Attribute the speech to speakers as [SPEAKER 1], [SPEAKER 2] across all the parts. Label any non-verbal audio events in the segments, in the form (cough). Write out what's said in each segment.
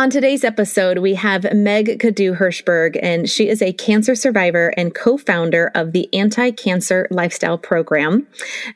[SPEAKER 1] On today's episode, we have Meg Cadieux Hirshberg, and she is a cancer survivor and co founder of the Anti Cancer Lifestyle Program.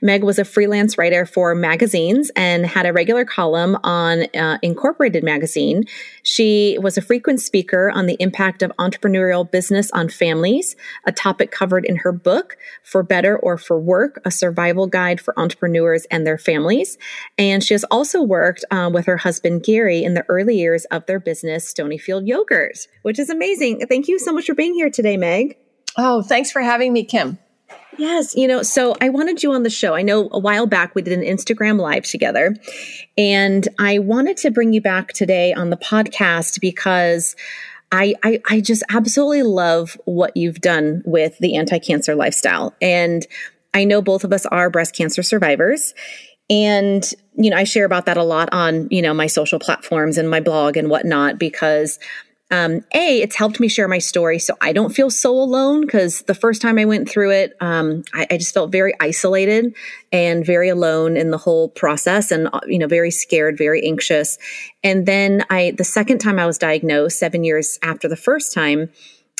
[SPEAKER 1] Meg was a freelance writer for magazines and had a regular column on uh, Incorporated magazine. She was a frequent speaker on the impact of entrepreneurial business on families, a topic covered in her book, For Better or for Work, a survival guide for entrepreneurs and their families. And she has also worked um, with her husband, Gary, in the early years of their business, Stonyfield Yogurt, which is amazing. Thank you so much for being here today, Meg.
[SPEAKER 2] Oh, thanks for having me, Kim.
[SPEAKER 1] Yes, you know, so I wanted you on the show. I know a while back we did an Instagram live together, and I wanted to bring you back today on the podcast because I, I, I just absolutely love what you've done with the anti cancer lifestyle. And I know both of us are breast cancer survivors. And, you know, I share about that a lot on, you know, my social platforms and my blog and whatnot because um, a it's helped me share my story so i don't feel so alone because the first time i went through it um, I, I, just felt very isolated and very alone in the whole process and uh, you know very scared very anxious. And then i the second time i was diagnosed seven years after the first time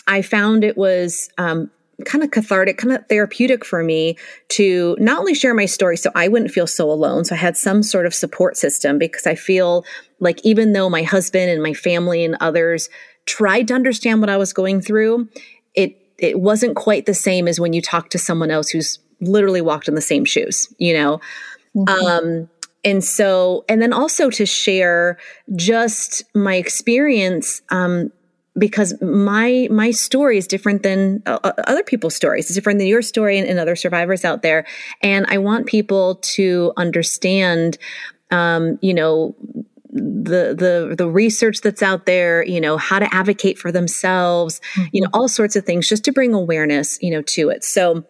[SPEAKER 1] i found it was um, kind of cathartic, kind of therapeutic for me to not only share my story so I wouldn't feel so alone. So I had some sort of support system because I feel like even though my husband and my family and others tried to understand what I was going through, it it wasn't quite the same as when you talk to someone else who's literally walked in the same shoes, you know. Mm-hmm. Um and so and then also to share just my experience um because my my story is different than uh, uh, other people's stories. It's different than your story and, and, other survivors out there. And i want people to understand um, you know the the the research that's out there you know how to advocate for themselves mm-hmm. you know all sorts of things just to bring awareness you know to it. So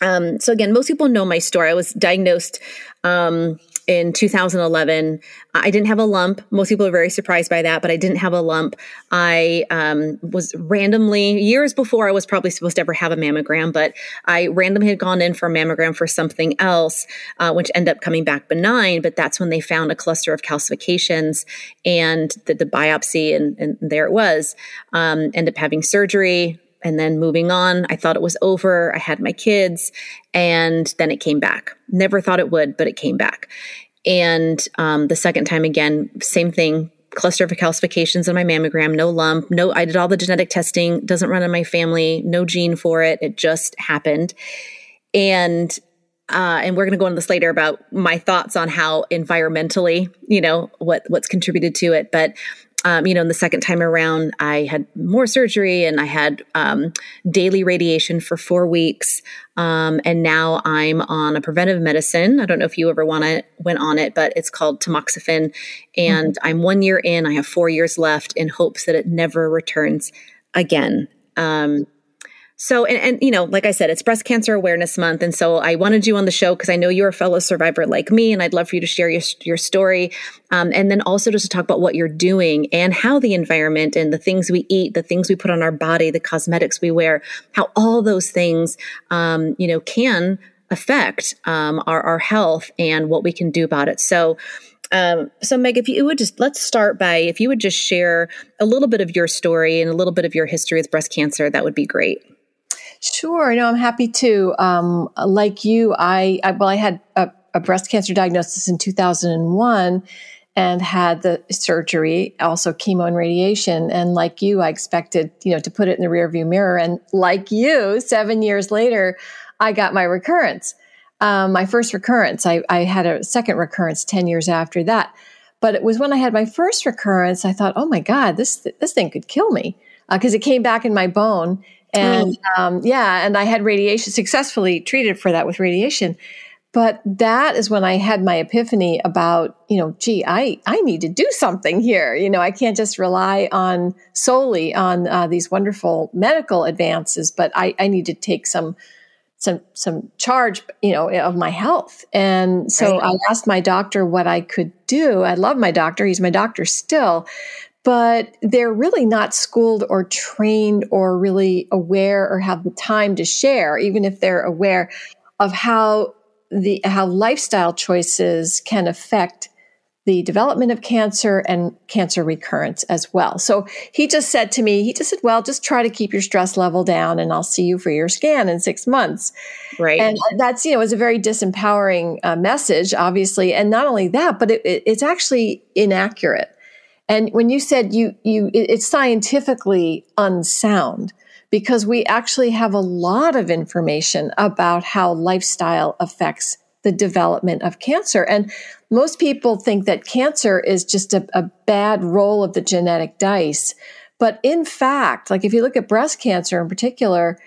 [SPEAKER 1] um so again most people know my story. I was diagnosed um in 2011. I didn't have a lump. Most people are very surprised by that, but I didn't have a lump. I um, was randomly, years before I was probably supposed to ever have a mammogram, but I randomly had gone in for a mammogram for something else, uh, which ended up coming back benign. But that's when they found a cluster of calcifications and the, the biopsy, and, and, there it was. Um, ended up having surgery, and then moving on. I thought it was over. I had my kids, and then it came back. Never thought it would, but it came back. And um, the second time again, same thing. Cluster of calcifications in my mammogram, no lump, no. I did all the genetic testing. Doesn't run in my family. No gene for it. It just happened. And uh, and we're going to go into this later about my thoughts on how environmentally, you know, what what's contributed to it. But um, you know, in the second time around, I had more surgery and I had um, daily radiation for four weeks. Um, and now I'm on a preventive medicine. I don't know if you ever want to went on it, but it's called tamoxifen. And mm-hmm. I'm one year in. I have four years left in hopes that it never returns again. Um, so, and, and, you know, like I said, it's Breast Cancer Awareness Month. And so I wanted you on the show because I know you're a fellow survivor like me, and I'd love for you to share your, your story. Um, and then also just to talk about what you're doing and how the environment and the things we eat, the things we put on our body, the cosmetics we wear, how all those things, um, you know, can affect um, our, our health and what we can do about it. So, um, so Meg, if you would just let's start by if you would just share a little bit of your story and a little bit of your history with breast cancer, that would be great.
[SPEAKER 2] Sure. No, I'm happy to. Um, like you, I, I, well, I had a, a, breast cancer diagnosis in 2001 and had the surgery, also chemo and radiation. And like you, I expected, you know, to put it in the rearview mirror. And like you, seven years later, I got my recurrence. Um, my first recurrence. I, I had a second recurrence 10 years after that. But it was when I had my first recurrence, I thought, oh my God, this, this thing could kill me because uh, it came back in my bone. And oh. um, yeah, and I had radiation, successfully treated for that with radiation. But that is when I had my epiphany about, you know, gee, I, I need to do something here. You know, I can't just rely on solely on uh, these wonderful medical advances, but I, I need to take some some some charge you know of my health and so right. i asked my doctor what i could do i love my doctor he's my doctor still but they're really not schooled or trained or really aware or have the time to share even if they're aware of how the how lifestyle choices can affect the development of cancer and cancer recurrence as well. So he just said to me, he just said, well, just try to keep your stress level down and I'll see you for your scan in six months.
[SPEAKER 1] Right.
[SPEAKER 2] And that's, you know, it's a very disempowering uh, message, obviously. And not only that, but it, it, it's actually inaccurate. And when you said you, you, it, it's scientifically unsound because we actually have a lot of information about how lifestyle affects the development of cancer. And most people think that cancer is just a, a bad roll of the genetic dice. But in fact, like if you look at breast cancer in particular,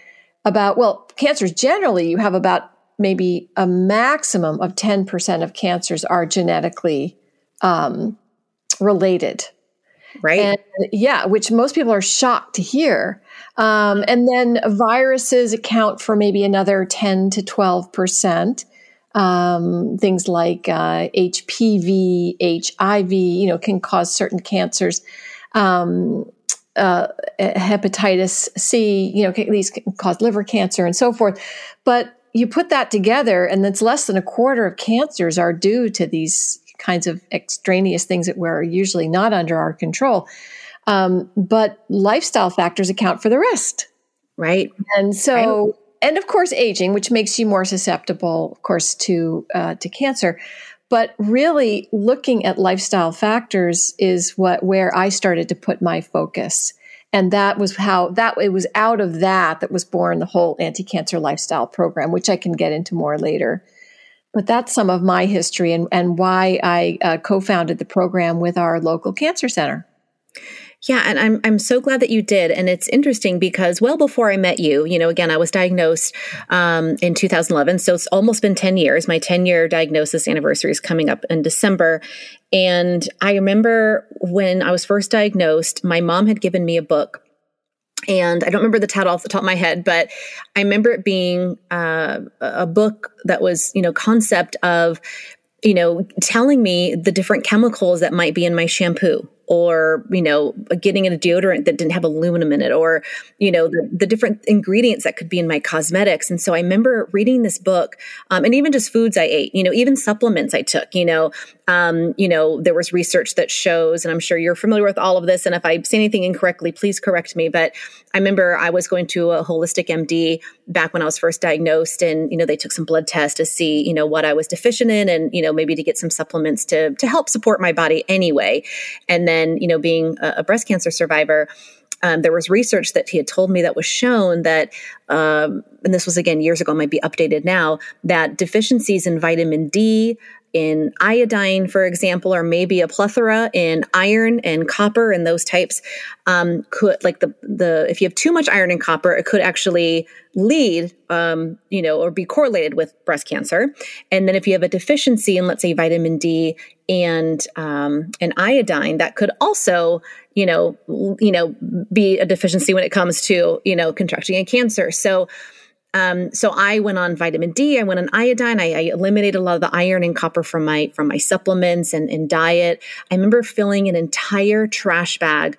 [SPEAKER 2] about, well, cancers generally, you have about maybe a maximum of 10% of cancers are genetically um, related.
[SPEAKER 1] Right.
[SPEAKER 2] And, yeah, which most people are shocked to hear. Um, and then viruses account for maybe another 10 to 12% um, things like uh, HPV, HIV, you know, can cause certain cancers. Um, uh, hepatitis C, you know, these can cause liver cancer and so forth. But you put that together, and it's less than a quarter of cancers are due to these kinds of extraneous things that were usually not under our control. Um, but lifestyle factors account for the rest.
[SPEAKER 1] Right.
[SPEAKER 2] And so right and of course aging, which makes you more susceptible, of course, to uh, to cancer. But really, looking at lifestyle factors is what where I started to put my focus, and that was how that it was out of that that was born the whole anti-cancer lifestyle program, which I can get into more later. But that's some of my history and, and why I uh, co-founded the program with our local cancer center.
[SPEAKER 1] Yeah, and I'm I'm so glad that you did, and it's interesting because well before I met you, you know, again, I was diagnosed um, in 2011, so it's almost been 10 years. My 10 year diagnosis anniversary is coming up in December, and I remember when I was first diagnosed, my mom had given me a book and I don't remember the title off the top of my head, but I remember it being uh, a book that was, you know, concept of, you know, telling me the different chemicals that might be in my shampoo or you know getting a deodorant that didn't have aluminum in it or you know the, the different ingredients that could be in my cosmetics. And so i remember reading this book um, and even just foods i ate you know even supplements i took you know um, you know there was research that shows and i'm sure you're familiar with all of this and if i say anything incorrectly please correct me but i remember i was going to a holistic md back when i was first diagnosed and you know they took some blood tests to see you know what i was deficient in and you know maybe to get some supplements to to help support my body anyway. And then you know, being a, a breast cancer survivor, um, there was research that he had told me that was shown that, um, and this was again years ago, might be updated now, that deficiencies in vitamin D, in iodine, for example, or maybe a plethora in iron and copper and those types um, could, like the the if you have too much iron and copper, it could actually lead, um, you know, or be correlated with breast cancer. And then if you have a deficiency in, let's say, vitamin D and um, and iodine, that could also, you know, you know, be a deficiency when it comes to you know contracting a cancer. So um, so I went on vitamin D. I went on iodine. I, I, eliminated a lot of the iron and copper from my from my supplements and, and diet. I remember filling an entire trash bag,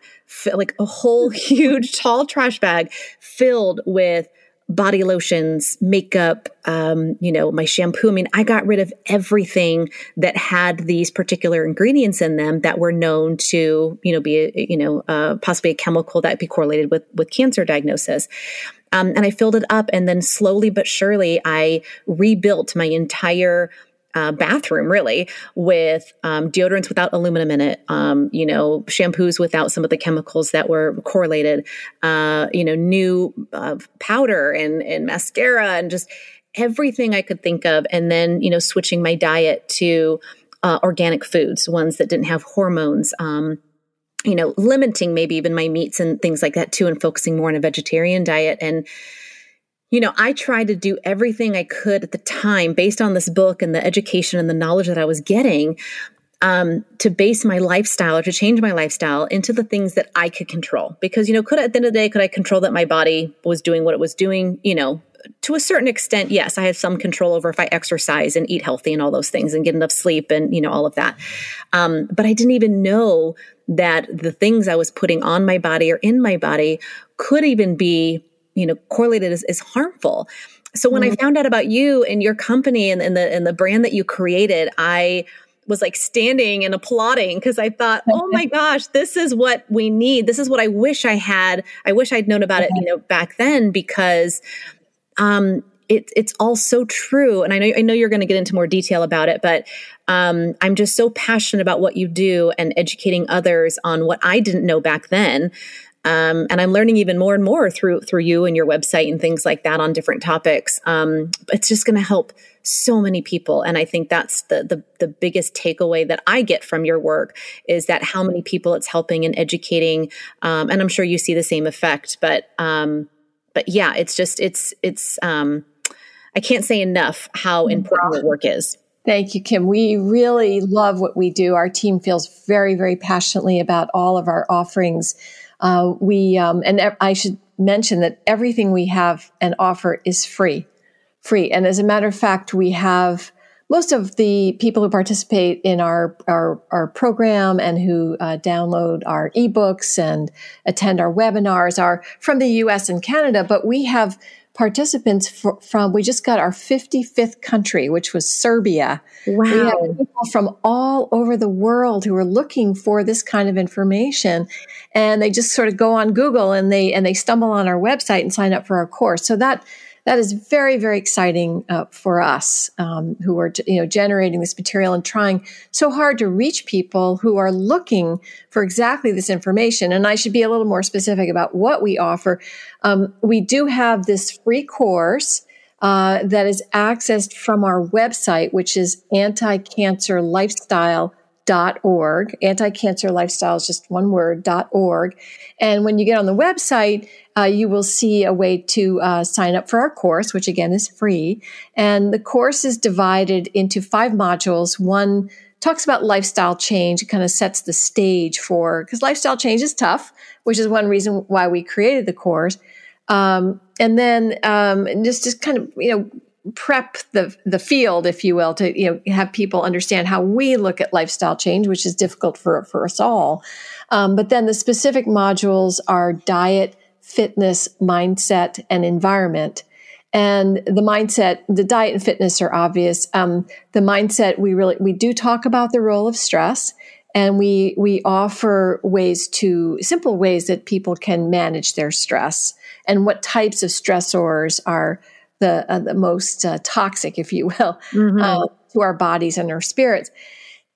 [SPEAKER 1] like a whole (laughs) huge tall trash bag filled with body lotions, makeup, um, you know, my shampoo. I mean, I got rid of everything that had these particular ingredients in them that were known to, you know, be, a, you know, uh, possibly a chemical that be correlated with with cancer diagnosis. Um, and I filled it up, and then slowly but surely, I rebuilt my entire uh, bathroom really with um, deodorants without aluminum in it um, you know shampoos without some of the chemicals that were correlated uh, you know new uh, powder and, and mascara and just everything i could think of. And then you know switching my diet to uh, organic foods ones that didn't have hormones um, you know limiting maybe even my meats and things like that too and focusing more on a vegetarian diet. And you know, I tried to do everything I could at the time based on this book and the education and the knowledge that I was getting um, to base my lifestyle or to change my lifestyle into the things that I could control. Because, you know, could at the end of the day, could I control that my body was doing what it was doing? You know, to a certain extent, yes, I had some control over if I exercise and eat healthy and all those things and get enough sleep and, you know, all of that. Um, but I didn't even know that the things I was putting on my body or in my body could even be you know correlated is, as harmful so when mm-hmm. i found out about you and your company and, and the and the brand that you created i was like standing and applauding because I thought, oh my (laughs) gosh, this is what we need. This is what I wish I had. I wish I'd known about it, you know, back then because um, it, it's all so true. And I know I know you're going to get into more detail about it, but um, I'm just so passionate about what you do and educating others on what I didn't know back then um, and I'm learning even more and more through through you and your website and things like that on different topics. Um, it's just going to help so many people, and I think that's the, the the biggest takeaway that I get from your work is that how many people it's helping and educating. Um, and I'm sure you see the same effect, but um, but yeah, it's just it's it's um, I can't say enough how important your work is.
[SPEAKER 2] Thank you, Kim. We really love what we do. Our team feels very, very passionately about all of our offerings. Uh, we um, and I should mention that everything we have and offer is free, free. And as a matter of fact, we have most of the people who participate in our our, our program and who uh, download our ebooks and attend our webinars are from the U.S. and Canada. But we have participants for, from, we just got our 55th country, which was Serbia.
[SPEAKER 1] Wow. We have
[SPEAKER 2] people from all over the world who are looking for this kind of information. And they just sort of go on Google and they, and they stumble on our website and sign up for our course. So that, that is very very exciting uh, for us um, who are you know generating this material and trying so hard to reach people who are looking for exactly this information. And i should be a little more specific about what we offer. Um, we do have this free course uh, that is accessed from our website which is anti-cancer lifestyle dot org. Anti-cancer lifestyle is just one word org. And when you get on the website uh, you will see a way to uh, sign up for our course, which again is free. And the course is divided into five modules. One talks about lifestyle change, it kind of sets the stage for, because lifestyle change is tough, which is one reason why we created the course. Um, and then um, just, just kind of, you know, prep the the field, if you will, to you know have people understand how we look at lifestyle change, which is difficult for for us all. Um, but then the specific modules are diet, fitness, mindset, and environment. And the mindset, the diet and fitness are obvious. Um, the mindset, we really we do talk about the role of stress, and we we offer ways to simple ways that people can manage their stress and what types of stressors are the uh, the most uh, toxic, if you will, mm-hmm. uh, to our bodies and our spirits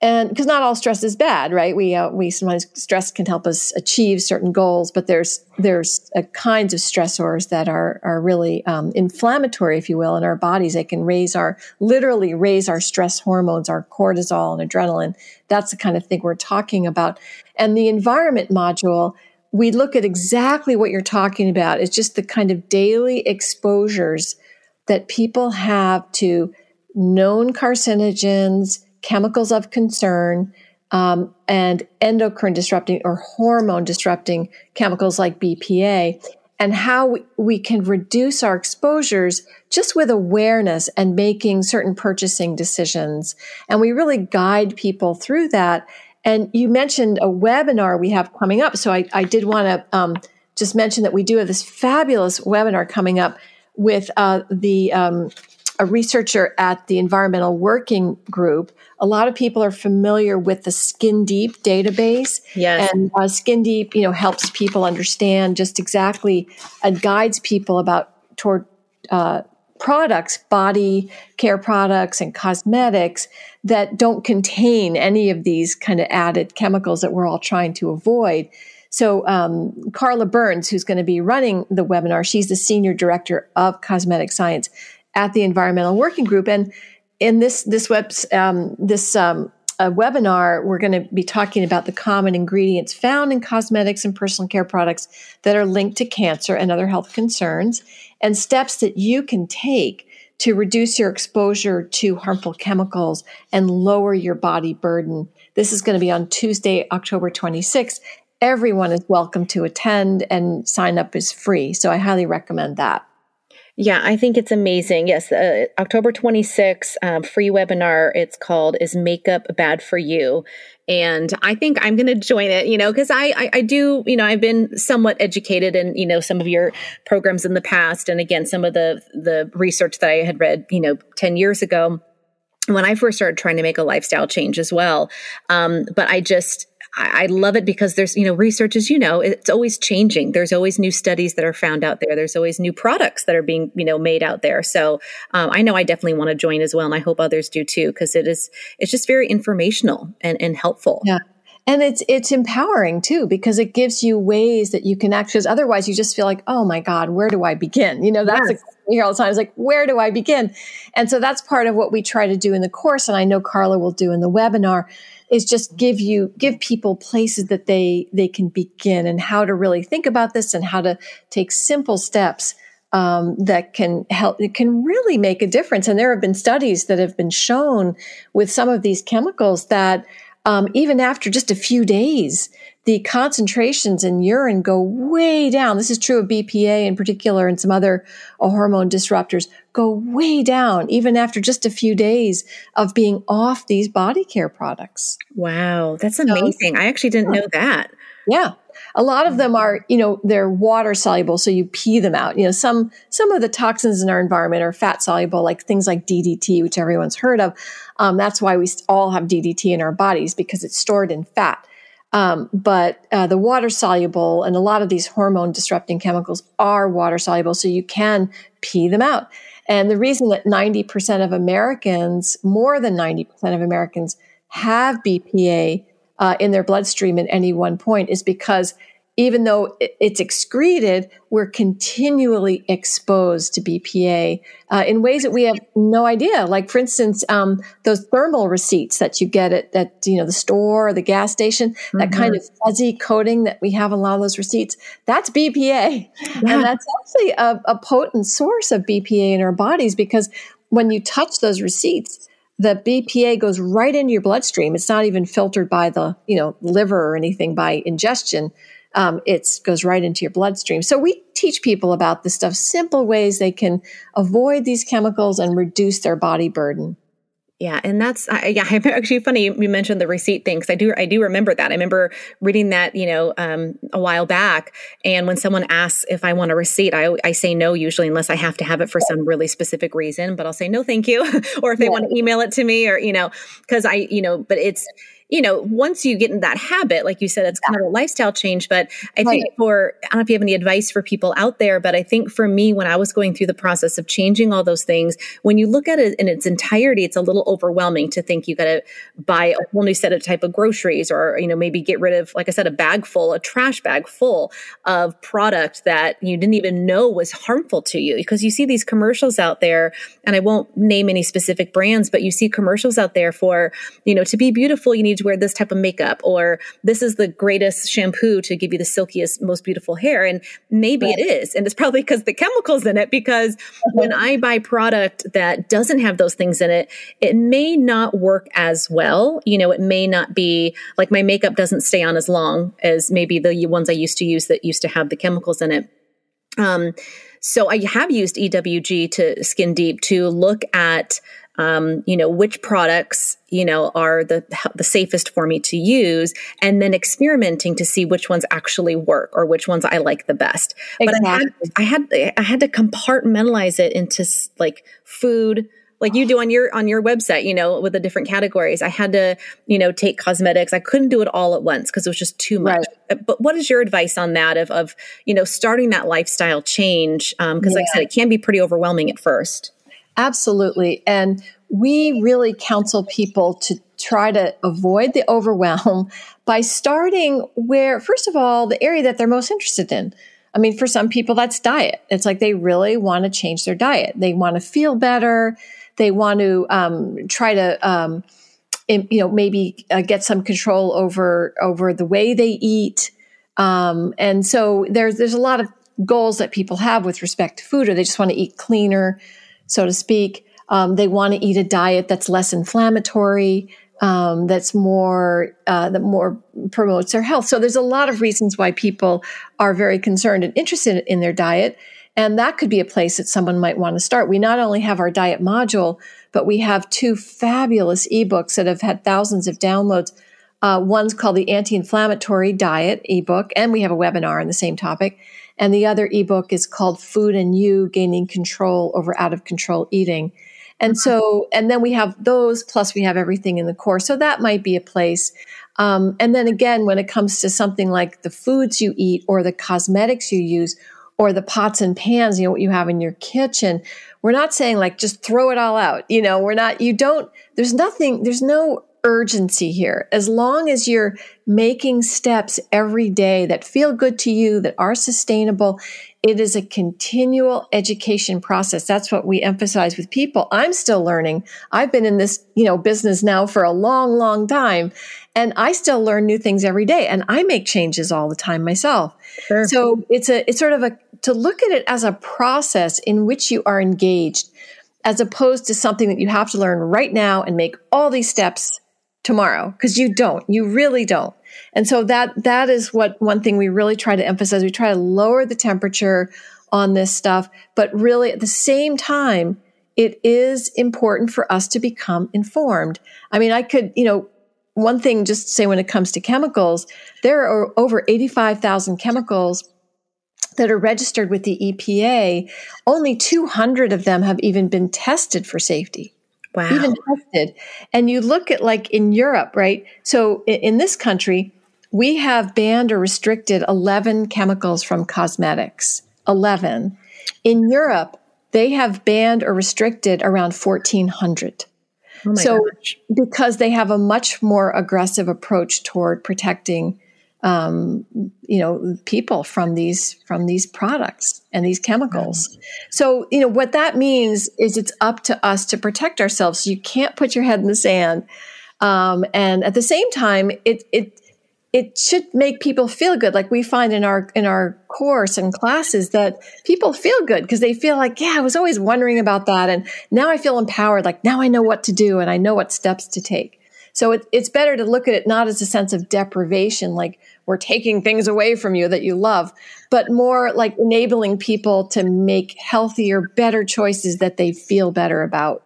[SPEAKER 2] and because not all stress is bad right? We uh, we sometimes stress can help us achieve certain goals but there's there's kinds of stressors that are are really um, inflammatory if you will in our bodies. They can raise our literally raise our stress hormones our cortisol and adrenaline. That's the kind of thing we're talking about. And the environment module we look at exactly what you're talking about. It's just the kind of daily exposures that people have to known carcinogens chemicals of concern, um, and endocrine disrupting or hormone disrupting chemicals like BPA, and how we, can reduce our exposures just with awareness and making certain purchasing decisions. And we really guide people through that. And you mentioned a webinar we have coming up. So I, I did want to um, just mention that we do have this fabulous webinar coming up with uh, the um, a researcher at the Environmental Working Group. A lot of people are familiar with the Skin Deep database.
[SPEAKER 1] Yes.
[SPEAKER 2] And uh, Skin Deep, you know, helps people understand just exactly and guides people about toward uh, products, body care products and cosmetics that don't contain any of these kind of added chemicals that we're all trying to avoid. So, um, Carla Burns, who's going to be running the webinar, she's the senior director of cosmetic science at the Environmental Working Group, and in this this web um, this um, webinar, we're going to be talking about the common ingredients found in cosmetics and personal care products that are linked to cancer and other health concerns, and steps that you can take to reduce your exposure to harmful chemicals and lower your body burden. This is going to be on Tuesday, October 26th everyone is welcome to attend and sign up is free. So I highly recommend that.
[SPEAKER 1] Yeah, I think it's amazing. Yes, uh, October 26th, um, free webinar. It's called Is Makeup Bad for You? And I think I'm going to join it, you know, because I, I, I, do, you know, I've been somewhat educated in, you know, some of your programs in the past. And again, some of the, the research that I had read, you know, 10 years ago when I first started trying to make a lifestyle change as well. Um, but I just, I, love it because there's, you know, research, as you know, it's always changing. There's always new studies that are found out there. There's always new products that are being, you know, made out there. So um, I know I definitely want to join as well. And I hope others do too, because it is, it's just very informational and, and helpful.
[SPEAKER 2] Yeah and it's it's empowering too because it gives you ways that you can actually otherwise you just feel like oh my god where do i begin? You know that's yes. you hear all the time it's like where do i begin? And so that's part of what we try to do in the course and i know carla will do in the webinar is just give you give people places that they they can begin and how to really think about this and how to take simple steps um, that can help it can really make a difference. And there have been studies that have been shown with some of these chemicals that um, even after just a few days the concentrations in urine go way down. This is true of BPA in particular and some other uh, hormone disruptors go way down even after just a few days of being off these body care products.
[SPEAKER 1] Wow, that's amazing. So, I actually didn't know that.
[SPEAKER 2] Yeah. A lot of them are, you know, they're water soluble, so you pee them out. You know, some some of the toxins in our environment are fat soluble, like things like DDT, which everyone's heard of. Um, that's why we all have DDT in our bodies because it's stored in fat. Um, but uh, the water soluble and a lot of these hormone disrupting chemicals are water soluble, so you can pee them out. And the reason that 90% of Americans, more than 90% of Americans, have BPA uh, in their bloodstream at any one point is because even though it's excreted, we're continually exposed to BPA uh, in ways that we have no idea. Like, for instance, um, those thermal receipts that you get at, at you know the store or the gas station, mm-hmm. that kind of fuzzy coating that we have on a lot of those receipts, that's BPA, yeah. (laughs) and that's actually a, a potent source of BPA in our bodies because when you touch those receipts, the BPA goes right into your bloodstream. It's not even filtered by the you know liver or anything by ingestion um, it goes right into your bloodstream. So we teach people about this stuff, simple ways they can avoid these chemicals and reduce their body burden.
[SPEAKER 1] Yeah, and that's uh, yeah. (laughs) Actually, funny you mentioned the receipt thing because I do I do remember that. I remember reading that you know um, a while back, and when someone asks if I want a receipt, I I say no usually unless I have to have it for some really specific reason. But I'll say no, thank you, (laughs) or if they yeah. want to email it to me, or you know, because I you know, but it's you know, once you get in that habit, like you said, it's kind of a lifestyle change. But I right. think for, I don't know if you have any advice for people out there, but I think for me, when I was going through the process of changing all those things, when you look at it in its entirety, it's a little overwhelming to think you got to buy a whole new set of type of groceries or, you know, maybe get rid of, like I said, a bag full, a trash bag full of product that you didn't even know was harmful to you because you see these commercials out there and I won't name any specific brands, but you see commercials out there for, you know, to be beautiful, you need to wear this type of makeup or this is the greatest shampoo to give you the silkiest most beautiful hair and maybe right. it is and it's probably because the chemicals in it because uh-huh. when i buy product that doesn't have those things in it it may not work as well you know it may not be like my makeup doesn't stay on as long as maybe the ones i used to use that used to have the chemicals in it um, so I have used EWG to Skin Deep to look at um, you know, which products, you know, are the, the safest for me to use and then experimenting to see which ones actually work or which ones I like the best. Exactly. But I had, I had, I had to compartmentalize it into like food, like you do on your on your website you know with the different categories i had to you know take cosmetics i couldn't do it all at once because it was just too much right. but what is your advice on that of, of you know, starting that lifestyle change? Because, um, yeah. like I said, it can be pretty overwhelming at first.
[SPEAKER 2] Absolutely. And we really counsel people to try to avoid the overwhelm (laughs) by starting where, first of all, the area that they're most interested in. I mean, for some people, that's diet. It's like they really want to change their diet. They want to feel better. They want to um, try to, um, you know, maybe uh, get some control over over the way they eat. Um, and so there's there's a lot of goals that people have with respect to food, or they just want to eat cleaner, so to speak. Um, they want to eat a diet that's less inflammatory um, that's more uh, that more promotes their health. So there's a lot of reasons why people are very concerned and interested in their diet, and that could be a place that someone might want to start. We not only have our diet module, but we have two fabulous ebooks that have had thousands of downloads. Uh, one's called the Anti-Inflammatory Diet ebook, and we have a webinar on the same topic. And the other ebook is called Food and You: Gaining Control Over Out of Control Eating. And so, and then we have those, plus we have everything in the course. So that might be a place. Um, and then again, when it comes to something like the foods you eat or the cosmetics you use or the pots and pans, you know, what you have in your kitchen, we're not saying like just throw it all out. You know, we're not, you don't, there's nothing, there's no urgency here. As long as you're making steps every day that feel good to you, that are sustainable, it is a continual education process. That's what we emphasize with people. I'm still learning. I've been in this, you know, business now for a long, long time and I still learn new things every day and I make changes all the time myself. Sure. So it's a, it's sort of a, to look at it as a process in which you are engaged as opposed to something that you have to learn right now and make all these steps tomorrow because you don't you really don't. And so that that is what one thing we really try to emphasize. We try to lower the temperature on this stuff but really at the same time it is important for us to become informed. I mean i could you know one thing just say when it comes to chemicals there are over 85,000 chemicals that are registered with the EPA only 200 of them have even been tested for safety
[SPEAKER 1] Wow.
[SPEAKER 2] Even tested. And you look at like in Europe, right? So in, in this country, we have banned or restricted 11 chemicals from cosmetics. 11. In Europe, they have banned or restricted around 1400. Oh so gosh. because they have a much more aggressive approach toward protecting um, you know people from these from these products and these chemicals. Mm. so you know what that means is it's up to us to protect ourselves. So you can't put your head in the sand. Um, and at the same time it it it should make people feel good. Like we find in our in our course and classes that people feel good because they feel like yeah i was always wondering about that. And now i feel empowered. Like now i know what to do and i know what steps to take. So it, it's better to look at it not as a sense of deprivation, like we're taking things away from you that you love, but more like enabling people to make healthier, better choices that they feel better about.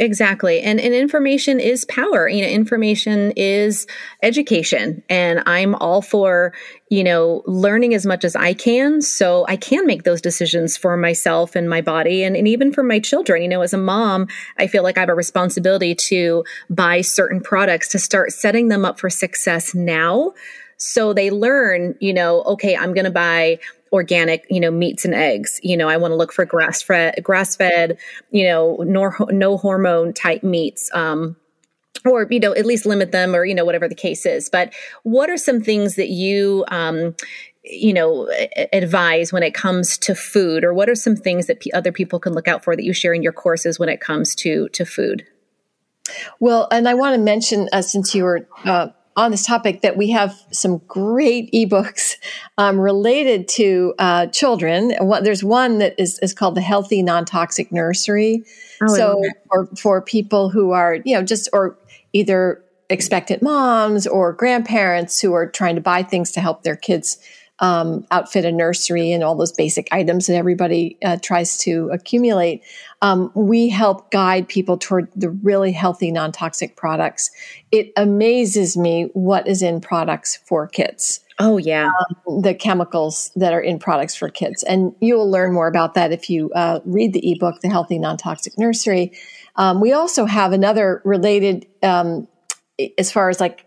[SPEAKER 1] Exactly. And, and information is power. You know, information is education. And I'm all for, you know, learning as much as I can so I can make those decisions for myself and my body and, and even for my children. You know, as a mom, I feel like I have a responsibility to buy certain products to start setting them up for success now. So they learn, you know, okay, I'm going to buy organic, you know, meats and eggs. You know, I want to look for grass fed, grass fed, you know, nor, no hormone type meats. Um, or you know at least limit them or you know whatever the case is but what are some things that you um, you know advise when it comes to food or what are some things that p- other people can look out for that you share in your courses when it comes to to food
[SPEAKER 2] well and i want to mention uh, since you were uh, on this topic that we have some great ebooks um, related to uh, children. There's one that is, is called the Healthy Non Toxic Nursery. Oh, so for, for people who are, you know, just or either expectant moms or grandparents who are trying to buy things to help their kids um, outfit a nursery and all those basic items that everybody uh, tries to accumulate. Um, we help guide people toward the really healthy, non toxic products. It amazes me what is in products for kids.
[SPEAKER 1] Oh, yeah.
[SPEAKER 2] Um, the chemicals that are in products for kids. And you will learn more about that if you uh, read the ebook, The Healthy Non Toxic Nursery. Um, we also have another related, um, as far as like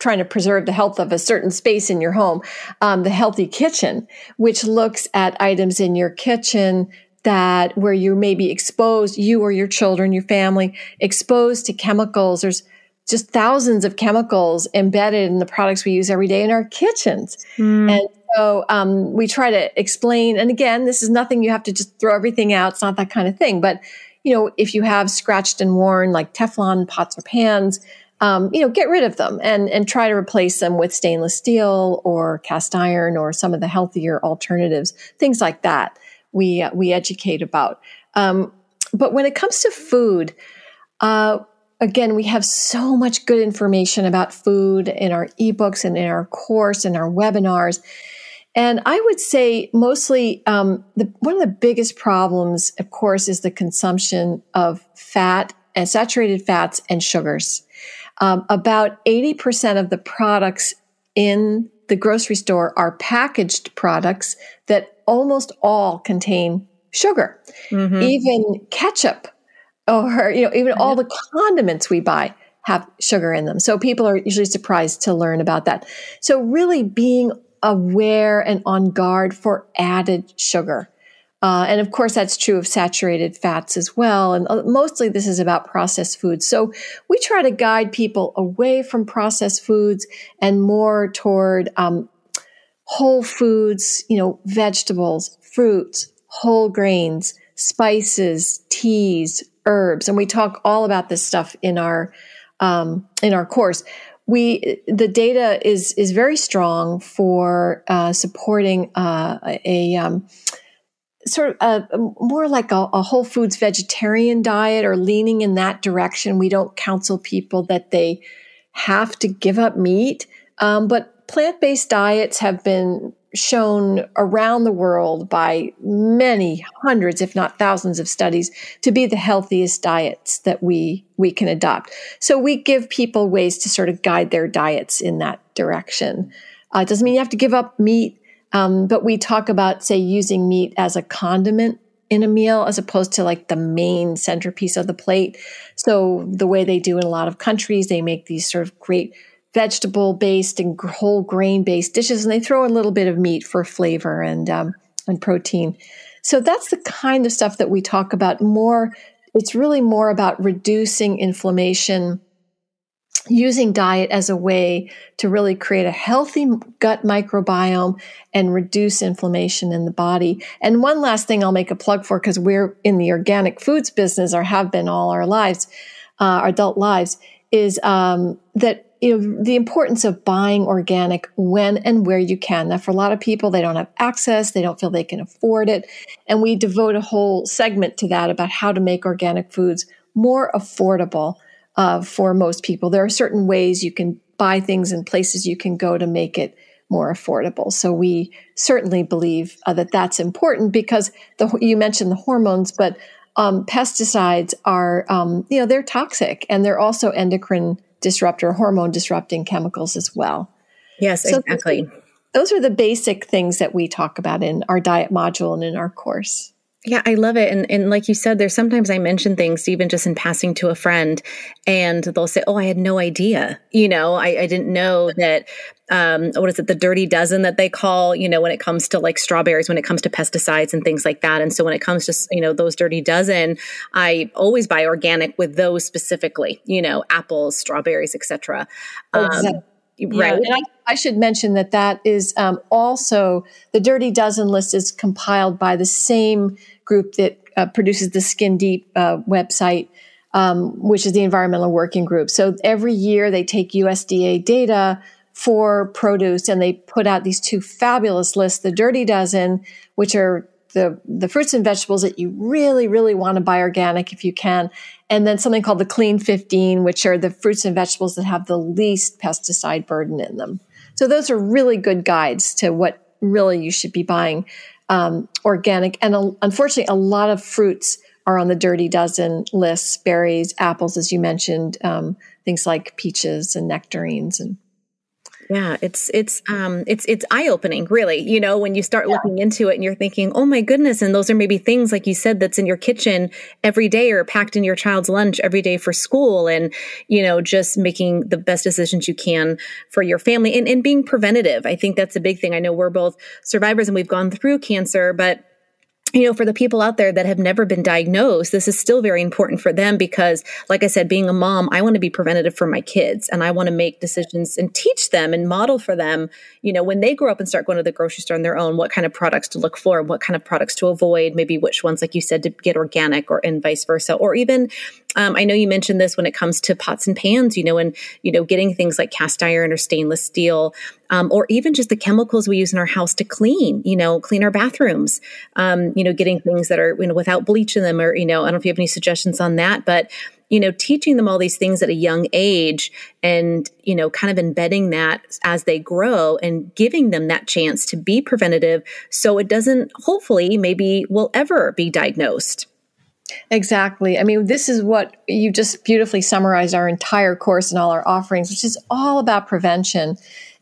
[SPEAKER 2] trying to preserve the health of a certain space in your home, um, the Healthy Kitchen, which looks at items in your kitchen that where you may be exposed, you or your children, your family, exposed to chemicals. There's just thousands of chemicals embedded in the products we use every day in our kitchens. Mm. And so um, we try to explain, and again, this is nothing you have to just throw everything out. It's not that kind of thing. But, you know, if you have scratched and worn like Teflon pots or pans, um, you know, get rid of them and, and try to replace them with stainless steel or cast iron or some of the healthier alternatives, things like that. We, uh, we educate about. Um, but when it comes to food, uh, again, we have so much good information about food in our ebooks and in our course and our webinars. And I would say mostly um, the, one of the biggest problems, of course, is the consumption of fat and saturated fats and sugars. Um, about 80% of the products in the grocery store are packaged products that almost all contain sugar. Mm-hmm. Even ketchup or you know even all the condiments we buy have sugar in them. So people are usually surprised to learn about that. So really being aware and on guard for added sugar. Uh, and of course that's true of saturated fats as well. And uh, mostly this is about processed foods. So we try to guide people away from processed foods and more toward um, whole foods you know vegetables fruits whole grains spices teas herbs, and we talk all about this stuff in our um, in our course. We the data is is very strong for uh, supporting uh, a um, sort of a, more like a, a, whole foods vegetarian diet or leaning in that direction. We don't counsel people that they have to give up meat, um, but plant based diets have been shown around the world by many hundreds, if not thousands of studies to be the healthiest diets that we, we can adopt. So we give people ways to sort of guide their diets in that direction. Uh, it doesn't mean you have to give up meat, um, but we talk about, say, using meat as a condiment in a meal as opposed to like the main centerpiece of the plate. So the way they do in a lot of countries, they make these sort of great vegetable based and whole grain based dishes, and they throw a little bit of meat for flavor and um, and protein. So that's the kind of stuff that we talk about more. It's really more about reducing inflammation, using diet as a way to really create a healthy gut microbiome and reduce inflammation in the body. And one last thing I'll make a plug for because we're in the organic foods business or have been all our lives, uh, our adult lives, is um, that you know, the importance of buying organic when and where you can. Now, for a lot of people, they don't have access, they don't feel they can afford it. And we devote a whole segment to that about how to make organic foods more affordable uh, for most people. There are certain ways you can buy things and places you can go to make it more affordable. So we certainly believe uh, that that's important because the, you mentioned the hormones, but um, pesticides are, um, you know, they're toxic and they're also endocrine disruptor, hormone disrupting chemicals as well.
[SPEAKER 1] Yes, so exactly.
[SPEAKER 2] Those, those are the basic things that we talk about in our diet module and in our course.
[SPEAKER 1] Yeah, I love it. And and like you said, there's sometimes I mention things even just in passing to a friend and they'll say, Oh, I had no idea. You know, I, I didn't know that um, what is it, the dirty dozen that they call, you know, when it comes to like strawberries, when it comes to pesticides and things like that. And so when it comes to, you know, those dirty dozen, I always buy organic with those specifically, you know, apples, strawberries, etc. Um,
[SPEAKER 2] exactly. Right. Yeah, I, I, should mention that that is um, also the Dirty Dozen list is compiled by the same group that uh, produces the Skin Deep uh, website, um, which is the Environmental Working Group. So every year they take USDA data for produce and they put out these two fabulous lists the Dirty Dozen, which are the, the fruits and vegetables that you really, really want to buy organic if you can. And then something called the Clean 15, which are the fruits and vegetables that have the least pesticide burden in them. So those are really good guides to what really you should be buying um, organic. And uh, unfortunately, a lot of fruits are on the dirty dozen lists berries, apples, as you mentioned, um, things like peaches and nectarines and
[SPEAKER 1] Yeah, it's it's um it's it's eye opening, really. You know, when you start yeah. looking into it and you're thinking, oh my goodness, and those are maybe things like you said that's in your kitchen every day or packed in your child's lunch every day for school, and you know, just making the best decisions you can for your family and, and being preventative. I think that's a big thing. I know we're both survivors and we've gone through cancer, but (laughs) you know, for the people out there that have never been diagnosed, this is still very important for them because, like I said, being a mom, I want to be preventative for my kids and I want to make decisions and teach them and model for them, you know, when they grow up and start going to the grocery store on their own, what kind of products to look for, and what kind of products to avoid, maybe which ones, like you said, to get organic or and vice versa. Or even, um, I know you mentioned this when it comes to pots and pans, you know, and, you know, getting things like cast iron or stainless steel um, or even just the chemicals we use in our house to clean, you know, clean our bathrooms, um, you know, getting things that are, you know, without bleach in them or, you know, I don't know if you have any suggestions on that, but, you know, teaching them all these things at a young age and, you know, kind of embedding that as they grow and giving them that chance to be preventative so it doesn't, hopefully, maybe will ever be diagnosed.
[SPEAKER 2] Exactly. I mean, this is what you just beautifully summarized our entire course and all our offerings, which is all about prevention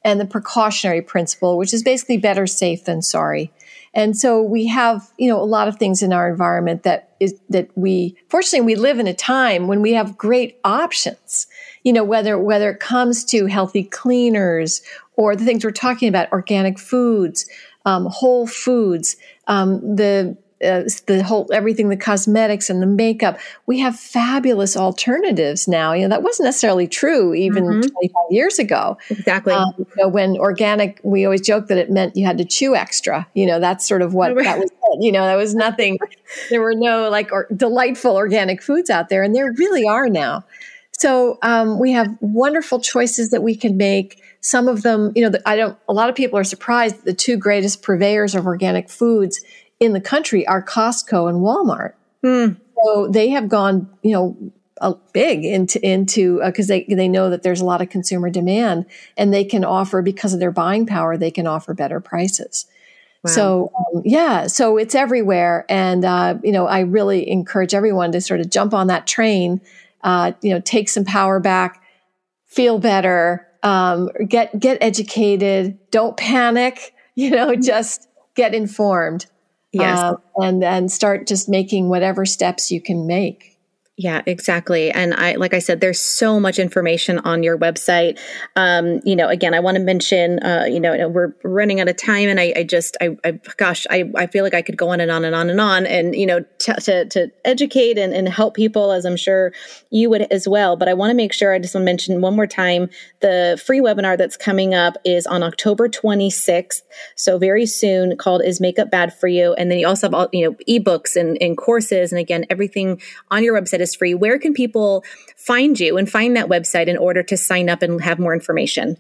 [SPEAKER 2] and the precautionary principle, which is basically better safe than sorry. And so we have, you know, a lot of things in our environment that is that we fortunately we live in a time when we have great options. You know, whether whether it comes to healthy cleaners or the things we're talking about, organic foods, um, whole foods, um, the uh, the whole everything the cosmetics and the makeup. We have fabulous alternatives now. You know that wasn't necessarily true even mm-hmm. 25 years ago.
[SPEAKER 1] Exactly. Um,
[SPEAKER 2] you know, when organic we always joke that it meant you had to chew extra. You know that's sort of what that was you know that was nothing. (laughs) There were no like or, delightful organic foods out there and there really are now. So um, we have wonderful choices that we can make. Some of them you know i don't a lot of people are surprised the two greatest purveyors of organic foods in the country are Costco and Walmart. Mm. So they have gone, you know, uh, big into into because uh, they they know that there's a lot of consumer demand and they can offer because of their buying power they can offer better prices. Wow. So um, yeah, so it's everywhere, and uh, you know I really encourage everyone to sort of jump on that train. Uh, you know, take some power back, feel better, um, get get educated, don't panic. (laughs) You know, just get informed.
[SPEAKER 1] Yes. Uh,
[SPEAKER 2] and and start just making whatever steps you can make.
[SPEAKER 1] Yeah, exactly. And I, like I said, there's so much information on your website. Um, you know, again, I want to mention, uh, you know, we're running out of time and I, I just, I, I, gosh, I, I feel like I could go on and on and on and on and, you know, t- to, to educate and, and help people as I'm sure you would as well. But I want to make sure I just want to mention one more time, the free webinar that's coming up is on October 26th. So very soon called Is Makeup Bad for You? And then you also have all, you know, eBooks and, and courses. And again, everything on your website is is free. Where can people find you and find that website in order to sign up and have more information?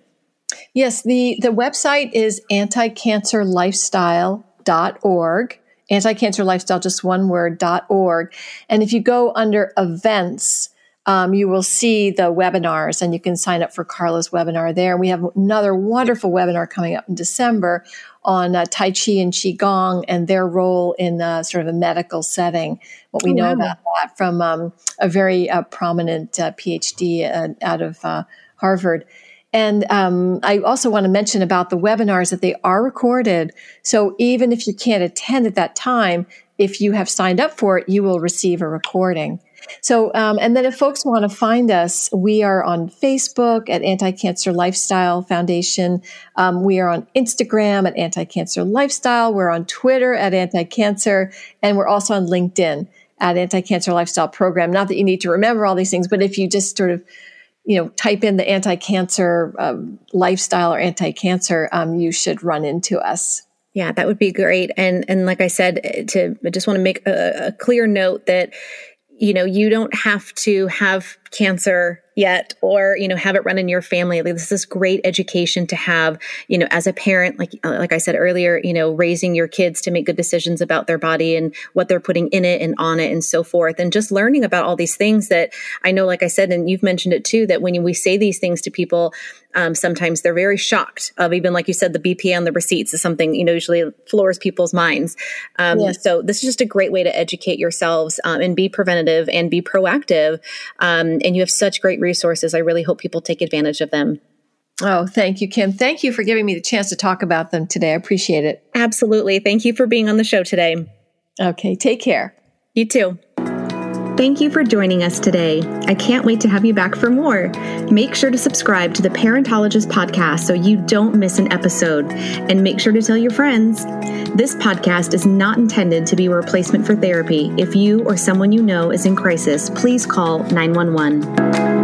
[SPEAKER 2] Yes, the, the website is anticancerlifestyle.org. Anti-cancer lifestyle, just one word, dot org. And if you go under events, um, you will see the webinars and you can sign up for Carla's webinar there. We have another wonderful webinar coming up in December on uh, Tai Chi and Qigong and their role in uh, sort of a medical setting. What we oh, know wow. about that from um, a very uh, prominent uh, PhD uh, out of uh, Harvard. And um, I also want to mention about the webinars that they are recorded. So even if you can't attend at that time, if you have signed up for it, you will receive a recording. So, um, and then if folks want to find us, we are on Facebook at Anti Cancer Lifestyle Foundation. Um, we are on Instagram at Anti Cancer Lifestyle. We're on Twitter at Anti Cancer, and we're also on LinkedIn at Anti Cancer Lifestyle Program. Not that you need to remember all these things, but if you just sort of you know, type in the anti-cancer um, lifestyle or anti-cancer, um, you should run into us.
[SPEAKER 1] Yeah, that would be great. And and like I said, to I just want to make a, a clear note that you know you don't have to have cancer yet or you know have it run in your family. Like, this is great education to have you know as a parent like uh, like i said earlier you know raising your kids to make good decisions about their body and what they're putting in it and on it and so forth. And just learning about all these things that i know like i said and you've mentioned it too that when we say these things to people um, sometimes they're very shocked of even like you said the bpa on the receipts is something you know usually floors people's minds. Um, yes. so this is just a great way to educate yourselves um, and be preventative and be proactive. Um, and you have such great resources. I really hope people take advantage of them.
[SPEAKER 2] Oh, thank you, Kim. Thank you for giving me the chance to talk about them today. I appreciate it.
[SPEAKER 1] Absolutely. Thank you for being on the show today.
[SPEAKER 2] Okay, take care.
[SPEAKER 1] You too. Thank you for joining us today. I can't wait to have you back for more. Make sure to subscribe to the Parentologist podcast so you don't miss an episode. And make sure to tell your friends. This podcast is not intended to be a replacement for therapy. If you or someone you know is in crisis, please call 911.